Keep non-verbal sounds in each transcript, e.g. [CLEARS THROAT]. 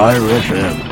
Fire FM.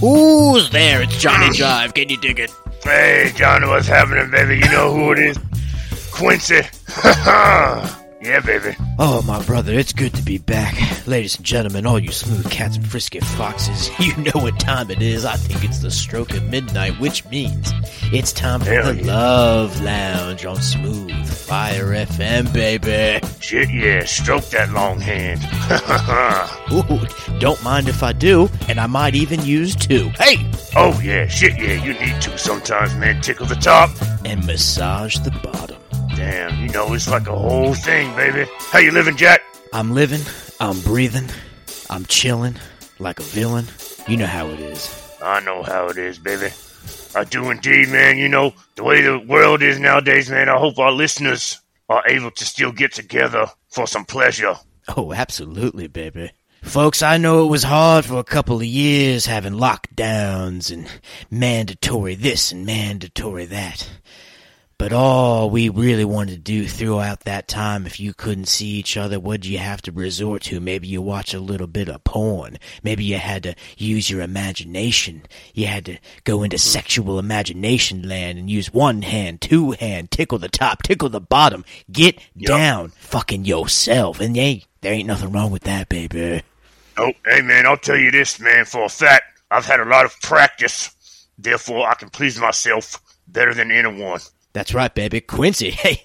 Who's there? It's Johnny Jive. Can you dig it? Hey, Johnny, what's happening, baby? You know who it is? Kwency. [LAUGHS] yeah, baby. Oh, my brother, it's good to be back. Ladies and gentlemen, all you smooth cats and frisky foxes, [LAUGHS] you know what time it is. I think it's the stroke of midnight, which means it's time for Hell the yeah. Love Lounge on Smooth Fire FM, baby. Shit, yeah, stroke that long hand. [LAUGHS] Ooh, don't mind if I do, and I might even use two. Hey! oh, yeah, shit, yeah, you need to sometimes, man. Tickle the top. And massage the bottom. Damn, you know, it's like a whole thing, baby. How you living, Jack? I'm living, I'm breathing, I'm chilling like a villain. You know how it is. I know how it is, baby. I do indeed, man. You know, the way the world is nowadays, man, I hope our listeners are able to still get together for some pleasure. Oh, absolutely, baby. Folks, I know it was hard for a couple of years having lockdowns and mandatory this and mandatory that. But all we really wanted to do throughout that time, if you couldn't see each other, what did you have to resort to? Maybe you watch a little bit of porn. Maybe you had to use your imagination. You had to go into hmm. sexual imagination land and use one hand, two hand, tickle the top, tickle the bottom, get down, fucking yourself. And hey, there ain't nothing wrong with that, baby. Oh, hey, man, I'll tell you this, man, for a fact. I've had a lot of practice. Therefore, I can please myself better than anyone. That's right, baby. Kwency, [LAUGHS] hey,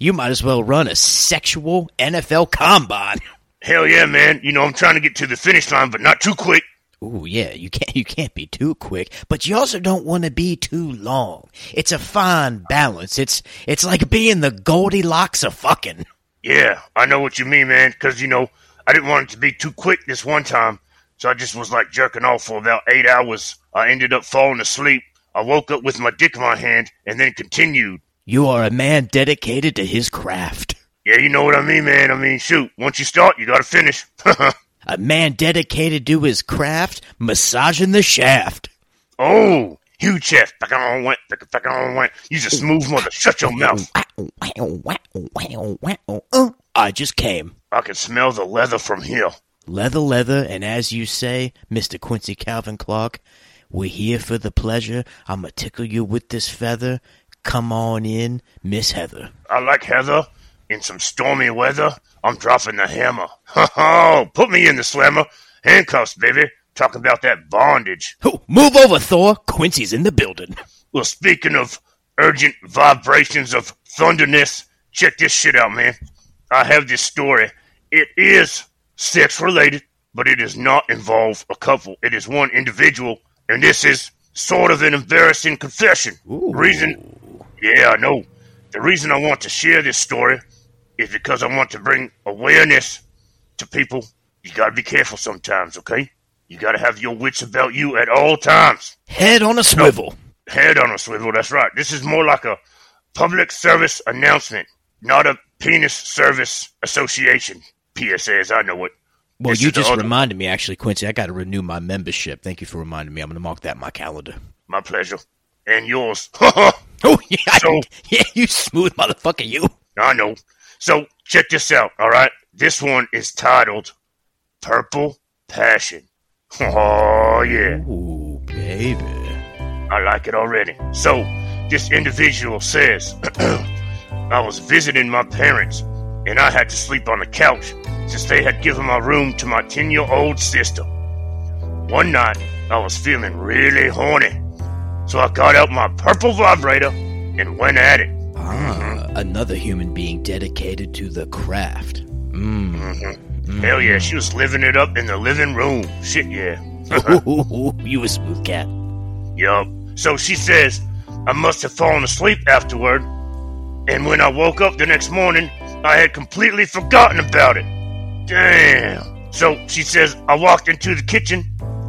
you might as well run a sexual NFL combine. Hell yeah, man. You know, I'm trying to get to the finish line, but not too quick. Ooh, yeah, you can't [LAUGHS] you can't be too quick, but you also don't want to be too long. It's a fine balance. It's it's like being the Goldilocks of fucking. Yeah, I know what you mean, man, because, you know, I didn't want it to be too quick this one time. So I just was like jerking off for about eight hours. I ended up falling asleep. I woke up with my dick in my hand and then continued. You are a man dedicated to his craft. Yeah, you know what I mean, man. I mean, shoot, once you start, you gotta finish. [LAUGHS] A man dedicated to his craft, massaging the shaft. oh, huge chest. Back on went, back, back on went. You just smooth mother. Shut your mouth. I just came. I can smell the leather from here. Leather, leather, and as you say, Mr. Kwency Kalvin Klark, we're here for the pleasure. I'ma tickle you with this feather. Come on in, Miss Heather. I like Heather. In some stormy weather, I'm dropping the hammer. [LAUGHS] Ha ha! Put me in the slammer. Handcuffs, baby. Talk about that bondage. Oh, move over, Thor. Kwency's in the building. Well, speaking of urgent vibrations of thunderness, check this shit out, man. I have this story. It is sex related, but it does not involve a couple. It is one individual, and this is sort of an embarrassing confession. Reason, yeah, I know. The reason I want to share this story is because I want to bring awareness to people. You gotta be careful sometimes, okay? You gotta have your wits about you at all times Head on a swivel. head on a swivel. That's right. This is more like a public service announcement, not a penis service association. PSA, as I know it. Well, This you just reminded me, actually, Kwency. I got to renew my membership. Thank you for reminding me. I'm going to mark that in my calendar. My pleasure. And yours. [LAUGHS] Oh [LAUGHS] yeah, So- yeah, you smooth motherfucker, you. I know. So check this out, all right? This one is titled Purple Passion. [LAUGHS] Oh, yeah. Ooh, baby. I like it already. So, this individual says, [CLEARS THROAT] I was visiting my parents and I had to sleep on the couch since they had given my room to my 10 year old sister. One night, I was feeling really horny, so I got out my purple vibrator and went at it. Ah, another human being dedicated to the craft. Mm-hmm. Hell yeah, she was living it up in the living room. Shit yeah. [LAUGHS] [LAUGHS] You a smooth cat. Yup. So she says I must have fallen asleep afterward, and when I woke up the next morning, I had completely forgotten about it. Damn. So she says I walked into the kitchen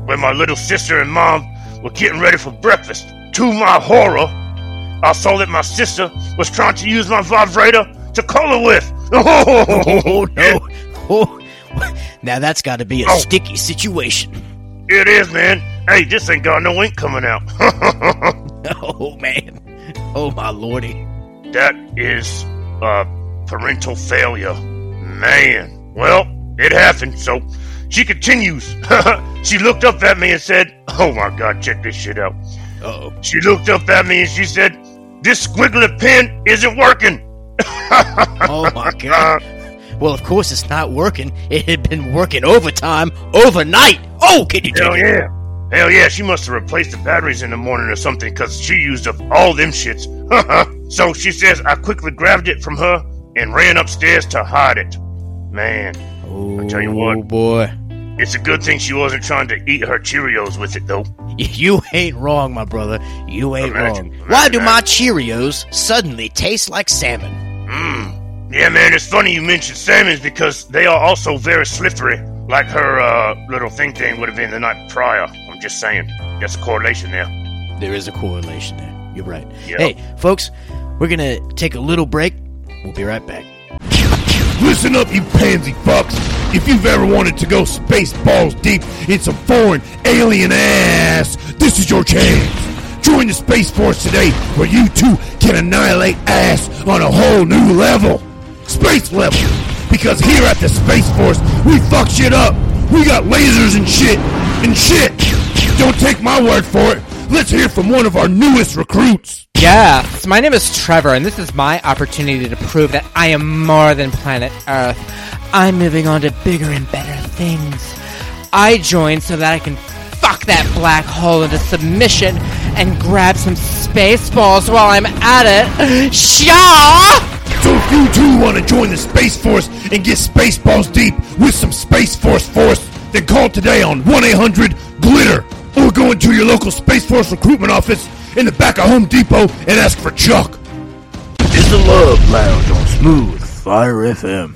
where my little sister and mom were getting ready for breakfast. To my horror, I saw that my sister was trying to use my vibrator to color with. [LAUGHS] Oh, no. [LAUGHS] Oh, now that's got to be a Oh. sticky situation. It is, man. Hey, this ain't got no ink coming out. [LAUGHS] Oh, man. Oh, my lordy. That is uh, parental failure. Man. Well, it happened, so she continues. [LAUGHS] she looked up at me and said, Oh my god, check this shit out. Uh-oh. She looked up at me and she said, This squiggly pen isn't working. [LAUGHS] Oh, my God. Well, of course it's not working. It had been working overtime overnight. Oh, can you Hell take it? yeah. Hell yeah, she must have replaced the batteries in the morning or something because she used up all them shits. [LAUGHS] so she says I quickly grabbed it from her and ran upstairs to hide it. Man, Oh, tell you what. boy. it's a good thing she wasn't trying to eat her Cheerios with it, though. [LAUGHS] You ain't wrong, my brother. You ain't Imagine- wrong. Why do that. my Cheerios suddenly taste like salmon? Mmm. Yeah, man, it's funny you mentioned salmons because they are also very slippery, like her uh, little thing thing would have been the night prior. I'm just saying. That's a correlation there. There is a correlation there. You're right. Yep. Hey, folks, we're gonna take a little break. We'll be right back. Listen up, you pansy fucks. If you've ever wanted to go space balls deep in some foreign alien ass, this is your chance. Join the Space Force today, where you too can annihilate ass on a whole new level. Space level. Because here at the Space Force, we fuck shit up. We got lasers and shit. And shit. Don't take my word for it. Let's hear from one of our newest recruits. Yes, my name is Trevor, and this is my opportunity to prove that I am more than planet Earth. I'm moving on to bigger and better things. I joined so that I can fuck that black hole into submission and grab some space balls while I'm at it. Shaw! So if you too want to join the Space Force and get space balls deep with some Space Force force, then call today on 1-800-GLITTER or go into your local Space Force recruitment office in the back of Home Depot and ask for Chuck. It's the Love Lounge on Smooth Fire FM.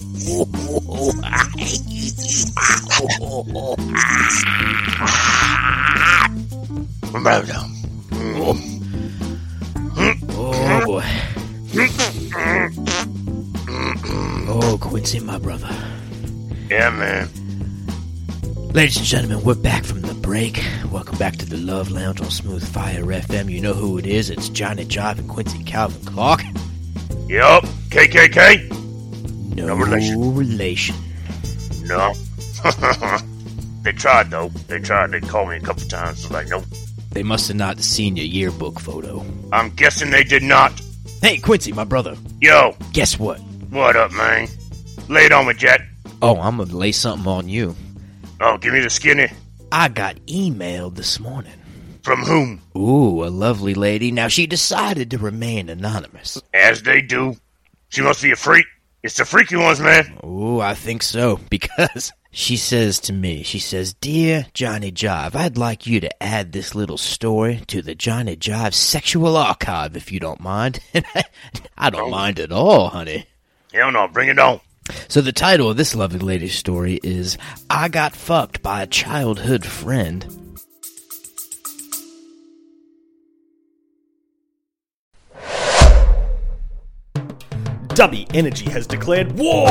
[LAUGHS] Oh boy. Oh, Kwency, my brother. Yeah, man. Ladies and gentlemen, we're back from the break. Welcome back to the Love Lounge on Smooth Fire FM. You know who it is. It's Johnny Jive and Kwency Kalvin Klark. Yup. KKK? No, No relation. relation. No. [LAUGHS] they tried, though. They tried. They called me a couple times. I was like, nope. They must have not seen your yearbook photo. I'm guessing they did not. Hey, Kwency, my brother. Yo, Guess what? what up, man? Lay it on me, Jack. Oh, I'm gonna lay something on you. Oh, give me the skinny. I got emailed this morning. From whom? Ooh, a lovely lady. Now she decided to remain anonymous. As they do. She must be a freak. It's the freaky ones, man. Ooh, I think so. [LAUGHS] Because she says to me, she says, Dear Johnny Jive, I'd like you to add this little story to the Johnny Jive sexual archive, if you don't mind. [LAUGHS] And I, I don't mind at all, honey. Hell no, bring it on. So the title of this lovely lady's story is I Got Fucked by a Childhood Friend. Dubby Energy has declared war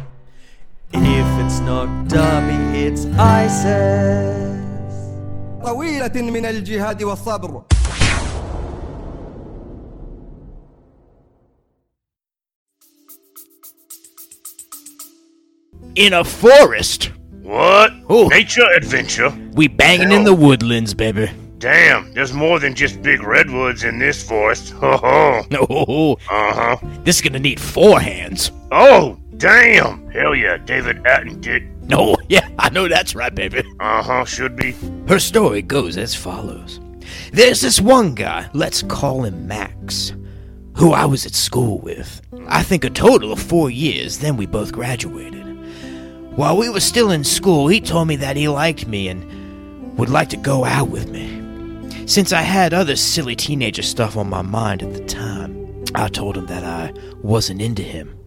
if it's not Dubby, it's ISIS. طويلة من الجهاد والصبر. In a forest. What? Ooh. Nature adventure. We banging in the woodlands, baby. Damn, there's more than just big redwoods in this forest. [LAUGHS] Ho ho. [LAUGHS] No. Uh huh. This is gonna need four hands. Oh, damn. Hell yeah, David Attendick. No, [LAUGHS] yeah, I know that's right, baby. Uh huh, should be. Her story goes as follows There's this one guy, let's call him Max, who I was at school with. I think a total of four years, then we both graduated. While we were still in school, he told me that he liked me and would like to go out with me. Since I had other silly teenager stuff on my mind at the time, I told him that I wasn't into him,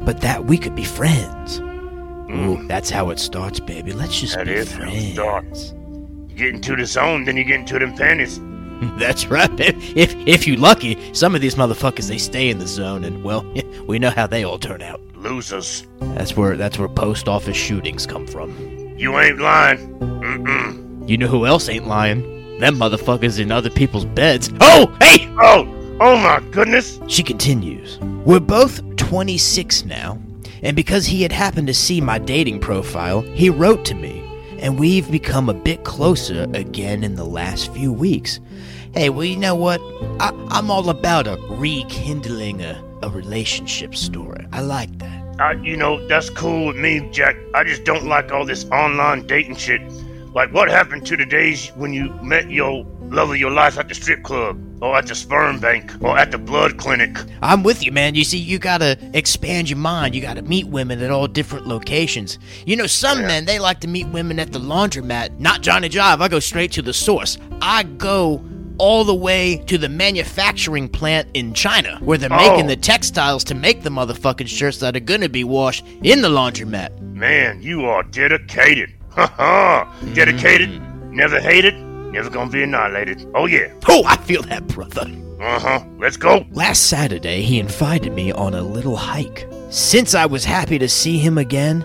but that we could be friends. Hmm. Ooh, that's how it starts, baby. Let's just That be is how it starts. You get into the zone, then you get into them panties. [LAUGHS] That's right. babe. If if you lucky, some of these motherfuckers they stay in the zone, and well, [LAUGHS] we know how they all turn out. Losers. That's where that's where post office shootings come from. You ain't lying. Mm-mm. You know who else ain't lying? Them motherfuckers in other people's beds. Oh, hey! Oh, oh my goodness. She continues. We're both 26 now, and because he had happened to see my dating profile, he wrote to me, and we've become a bit closer again in the last few weeks. Hey, well, you know what? I, I'm all about a rekindling a, a relationship story. I like that. I, you know, that's cool with me, Jack. I just don't like all this online dating shit. Like, what happened to the days when you met your love of your life at the strip club, or at the sperm bank, or at the blood clinic? I'm with you, man. You see, you gotta expand your mind. You gotta meet women at all different locations. You know, some men, they like to meet women at the laundromat. Not Johnny Jive. I go straight to the source. I go all the way to the manufacturing plant in China, where they're making Oh. the textiles to make the motherfucking shirts that are gonna be washed in the laundromat. Man, you are dedicated. [LAUGHS] Ha ha! Dedicated, mm. never hated, never gonna be annihilated. Oh yeah. Oh, I feel that, brother. Uh huh. Let's go. Last Saturday, he invited me on a little hike. Since I was happy to see him again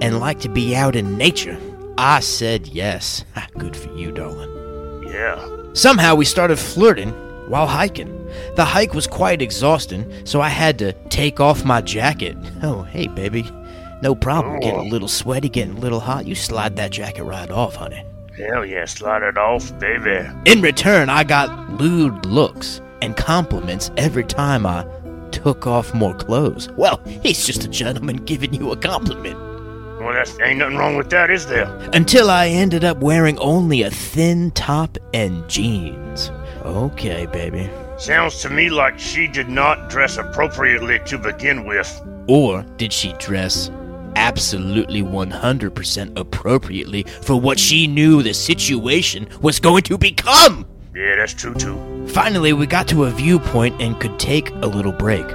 and like to be out in nature, I said yes. Good for you, darling. Yeah. Somehow we started flirting while hiking. The hike was quite exhausting, so I had to take off my jacket. [LAUGHS] Oh, hey, baby. No problem. Getting a little sweaty, getting a little hot. You slide that jacket right off, honey. Hell yeah, slide it off, baby. In return, I got lewd looks and compliments every time I took off more clothes. Well, he's just a gentleman giving you a compliment. Well, that's ain't nothing wrong with that, is there? Until I ended up wearing only a thin top and jeans. Okay, baby. Sounds to me like she did not dress appropriately to begin with. Or did she dress absolutely 100% appropriately for what she knew the situation was going to become? Yeah, that's true too. Finally, we got to a viewpoint and could take a little break.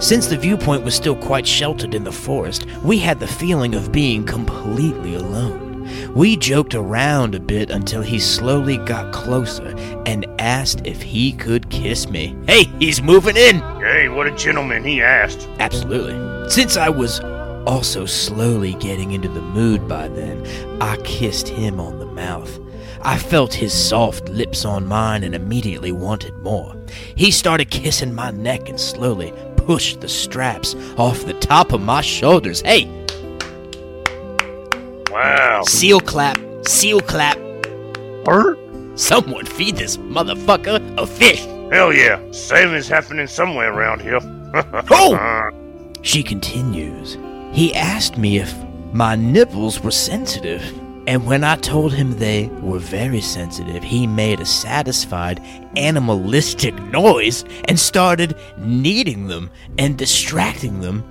Since the viewpoint was still quite sheltered in the forest, we had the feeling of being completely alone. We joked around a bit until he slowly got closer and asked if he could kiss me. Hey, he's moving in! Hey, what a gentleman, he asked. Absolutely. Since I was also slowly getting into the mood by then, I kissed him on the mouth. I felt his soft lips on mine and immediately wanted more. He started kissing my neck and slowly pushed the straps off the top of my shoulders. Hey, Wow. seal clap, seal clap. Her? Someone feed this motherfucker a fish. Hell yeah. Same is happening somewhere around here. [LAUGHS] Oh! She continues. He asked me if my nipples were sensitive, and when I told him they were very sensitive, he made a satisfied, animalistic noise and started kneading them and distracting them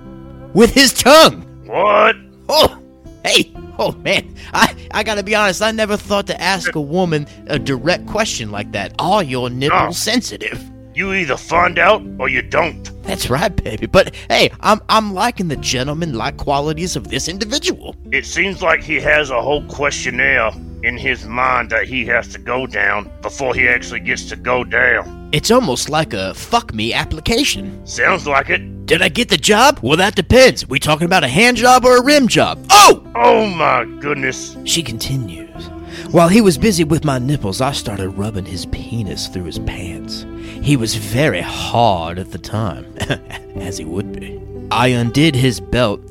with his tongue. What? Oh, hey, oh man, I, I gotta be honest, I never thought to ask a woman a direct question like that. Are your nipples Oh. sensitive? You either find out or you don't. That's right, baby. But hey, I'm I'm liking the gentleman-like qualities of this individual. It seems like he has a whole questionnaire in his mind that he has to go down before he actually gets to go down. It's almost like a fuck me application. Sounds like it. Did I get the job? Well, that depends. We talking about a hand job or a rim job? Oh! Oh my goodness. She continues. While he was busy with my nipples, I started rubbing his penis through his pants. He was very hard at the time, [LAUGHS] as he would be. I undid his belt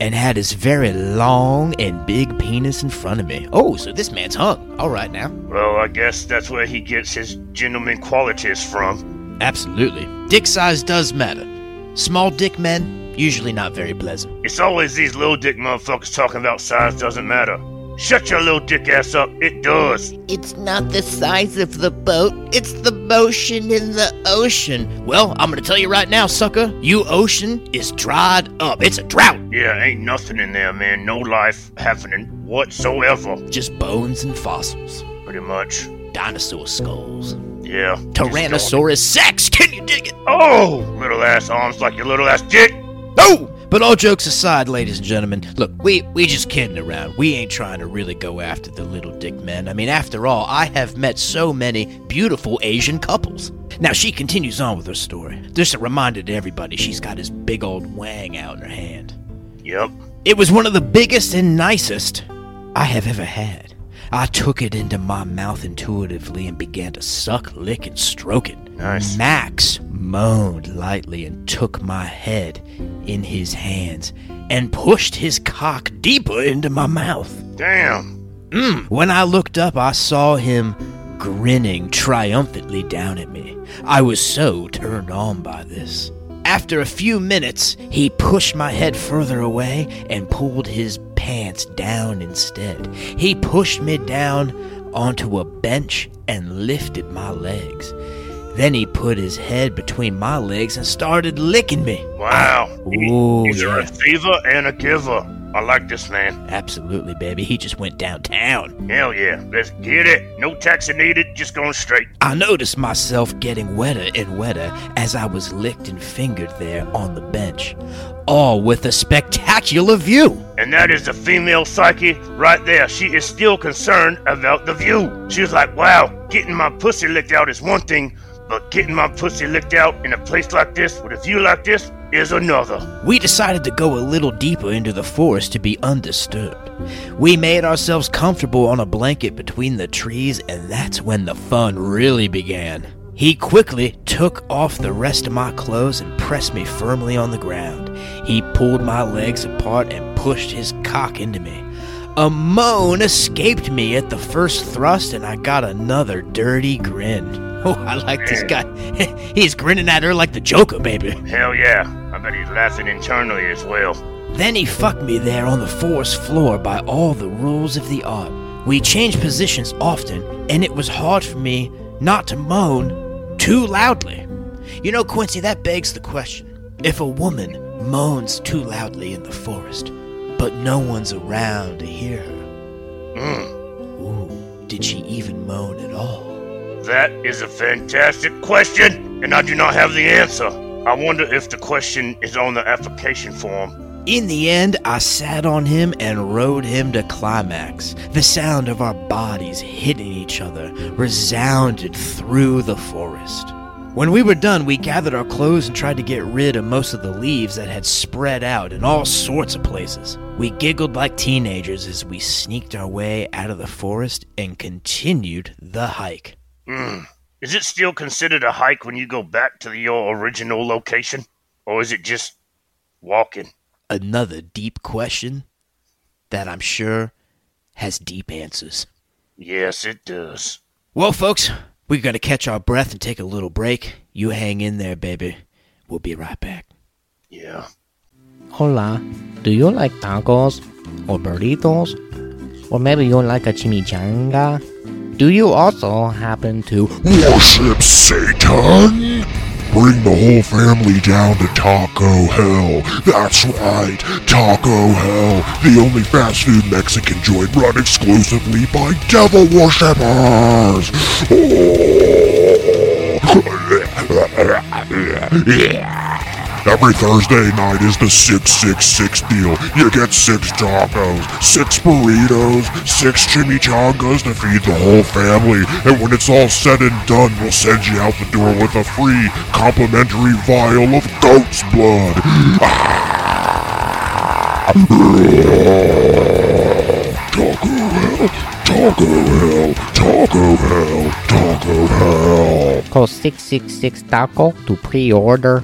and had his very long and big penis in front of me. Oh, so this man's hung. All right now. Well, I guess that's where he gets his gentleman qualities from. Absolutely. Dick size does matter. Small dick men, usually not very pleasant. It's always these little dick motherfuckers talking about size doesn't matter. Shut your little dick ass up. It does. It's not the size of the boat, it's the motion in the ocean. Well, I'm gonna tell you right now, sucker, you ocean is dried up. It's a drought. Yeah, ain't nothing in there, man. No life happening whatsoever. Just bones and fossils. Pretty much. Dinosaur skulls. Yeah. Tyrannosaurus sex. Can you dig it? Oh, little ass arms like your little ass dick. No! But all jokes aside, ladies and gentlemen, look, we we just kidding around. We ain't trying to really go after the little dick men. I mean, after all, I have met so many beautiful Asian couples. Now she continues on with her story. Just a reminder to everybody, she's got his big old wang out in her hand. Yep. It was one of the biggest and nicest I have ever had. I took it into my mouth intuitively and began to suck, lick, and stroke it. Nice. Max moaned lightly and took my head in his hands and pushed his cock deeper into my mouth. Damn. Mm. When I looked up, I saw him grinning triumphantly down at me. I was so turned on by this. After a few minutes, he pushed my head further away and pulled his pants down instead. He pushed me down onto a bench and lifted my legs. Then he put his head between my legs and started licking me. Wow. Ooh, He's a yeah. receiver and a giver. I like this man. Absolutely, baby. He just went downtown. Hell yeah. Let's get it. No taxi needed. Just going straight. I noticed myself getting wetter and wetter as I was licked and fingered there on the bench, all with a spectacular view. And that is the female psyche right there. She is still concerned about the view. She was like, wow, getting my pussy licked out is one thing, but getting my pussy licked out in a place like this with a view like this is another. We decided to go a little deeper into the forest to be undisturbed. We made ourselves comfortable on a blanket between the trees, and that's when the fun really began. He quickly took off the rest of my clothes and pressed me firmly on the ground. He pulled my legs apart and pushed his cock into me. A moan escaped me at the first thrust, and I got another dirty grin. Oh, [LAUGHS] I like this guy. [LAUGHS] He's grinning at her like the Joker, baby. Hell yeah. I bet he's laughing internally as well. Then he fucked me there on the forest floor by all the rules of the art. We changed positions often, and it was hard for me not to moan too loudly. You know, Kwency, that begs the question if a woman moans too loudly in the forest, but no one's around to hear her, Mm, ooh, did she even moan at all? That is a fantastic question, and I do not have the answer. I wonder if the question is on the application form. In the end, I sat on him and rode him to climax. The sound of our bodies hitting each other resounded through the forest. When we were done, we gathered our clothes and tried to get rid of most of the leaves that had spread out in all sorts of places. We giggled like teenagers as we sneaked our way out of the forest and continued the hike. Mm. Is it still considered a hike when you go back to your original location? Or is it just walking? Another deep question that I'm sure has deep answers. Yes, it does. Well, folks, we're going to catch our breath and take a little break. You hang in there, baby. We'll be right back. Yeah. Hola, do you like tacos or burritos? Or maybe you like a chimichanga? Do you also happen to Worship Satan? Bring the whole family down to Taco Hell. That's right, Taco Hell, the only fast food Mexican joint run exclusively by devil worshippers. Oh. [LAUGHS] Every Thursday night is the 666 deal. You get six tacos, six burritos, six chimichangas to feed the whole family. And when it's all said and done, we'll send you out the door with a free complimentary vial of goat's blood. Taco Hell, Taco Hell, Taco Hell, Taco Hell. Call 666 Taco to pre-order.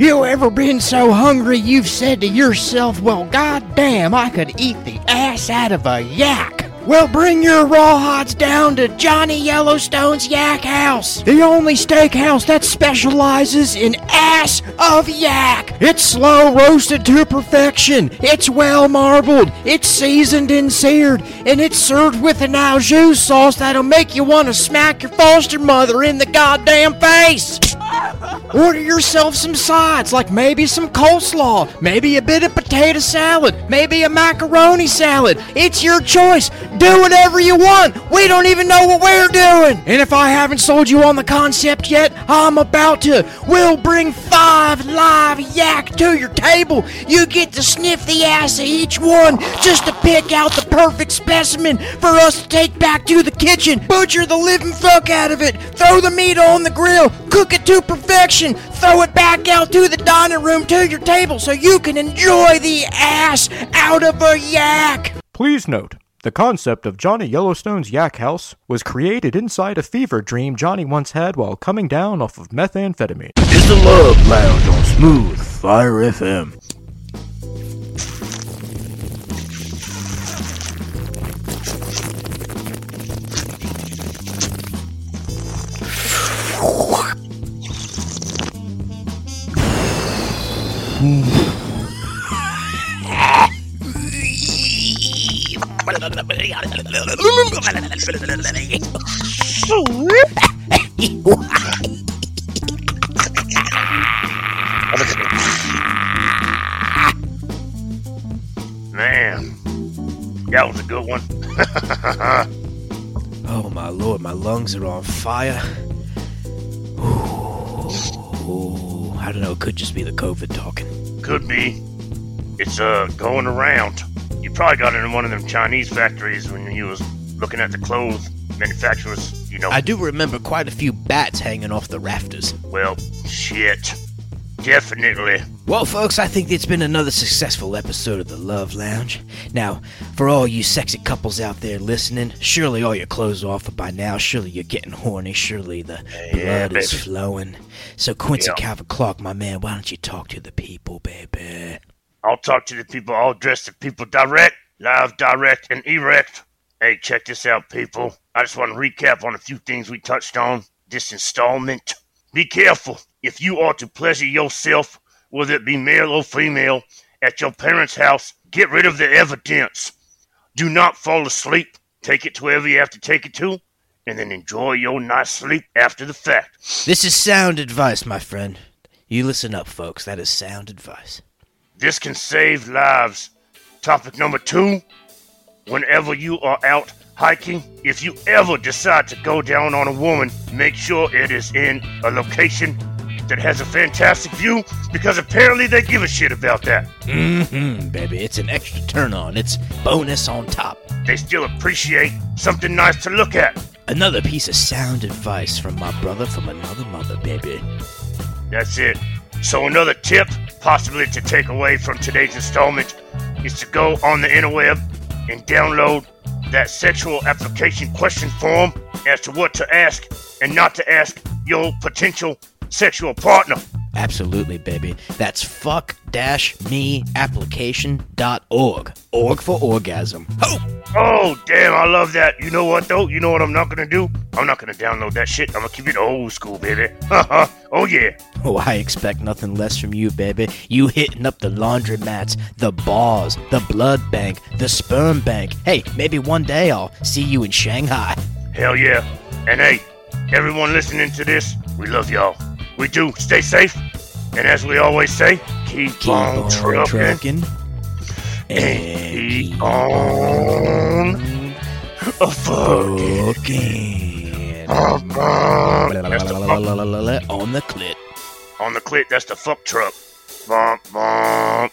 You ever been so hungry you've said to yourself, well, goddamn, I could eat the ass out of a yak? Well, bring your raw rawhides down to Johnny Yellowstone's Yak House, the only steakhouse that specializes in ass of yak. It's slow roasted to perfection. It's well marbled. It's seasoned and seared, and it's served with an au jus sauce that'll make you want to smack your foster mother in the goddamn face. [LAUGHS] Order yourself some sides, like maybe some coleslaw, maybe a bit of potato salad, maybe a macaroni salad. It's your choice. Do whatever you want. We don't even know what we're doing. And if I haven't sold you on the concept yet, I'm about to. We'll bring five live yak to your table. You get to sniff the ass of each one just to pick out the perfect specimen for us to take back to the kitchen. Butcher the living fuck out of it. Throw the meat on the grill. Cook it to perfection. Throw it back out to the dining room to your table so you can enjoy the ass out of a yak. Please note, the concept of Johnny Yellowstone's Yak House was created inside a fever dream Johnny once had while coming down off of methamphetamine. It's the Love Lounge on Smooth Fire FM. Are on fire. Ooh, I don't know, it could just be the COVID talking. Could be. It's uh going around. You probably got it in one of them Chinese factories when you was looking at the clothes manufacturers. You know. I do remember quite a few bats hanging off the rafters. well, shit. Definitely. Well, folks, I think it's been another successful episode of the Love Lounge. Now, for all you sexy couples out there listening, surely all your clothes are off by now. Surely you're getting horny. Surely the Yeah, blood is flowing. So, Kwency Yeah. Kalvin Klark, my man, why don't you talk to the people, baby? I'll talk to the people. I'll address the people direct, live, direct, and erect. Hey, check this out, people. I just want to recap on a few things we touched on this installment. Be careful. If you are to pleasure yourself, whether it be male or female, at your parents' house, get rid of the evidence. Do not fall asleep. Take it to wherever you have to take it to, and then enjoy your nice sleep after the fact. This is sound advice, my friend. You listen up, folks. That is sound advice. This can save lives. Topic number two whenever you are out hiking, if you ever decide to go down on a woman, make sure it is in a location that has a fantastic view because apparently they give a shit about that. Mm-hmm, baby. It's an extra turn on. It's bonus on top. They still appreciate something nice to look at. Another piece of sound advice from my brother from another mother, baby. That's it. So, another tip, possibly to take away from today's installment, is to go on the interweb and download that sexual application question form as to what to ask and not to ask your potential sexual partner. Absolutely, baby. That's fuck-me-application.org. Org for orgasm. Ho! Oh, damn, I love that. You know what, though? You know what I'm not gonna do? I'm not gonna download that shit. I'm gonna keep it old school, baby. [LAUGHS] Oh, yeah. Oh, I expect nothing less from you, baby. You hitting up the laundromats, the bars, the blood bank, the sperm bank. Hey, maybe one day I'll see you in Shanghai. Hell yeah. And hey, everyone listening to this, we love y'all. We do. Stay safe. And as we always say, keep, Keep on, on trucking. trucking. And keep on a fucking. fucking. The fuck- On the clit. On the clit, that's the fuck truck. Bump, bump.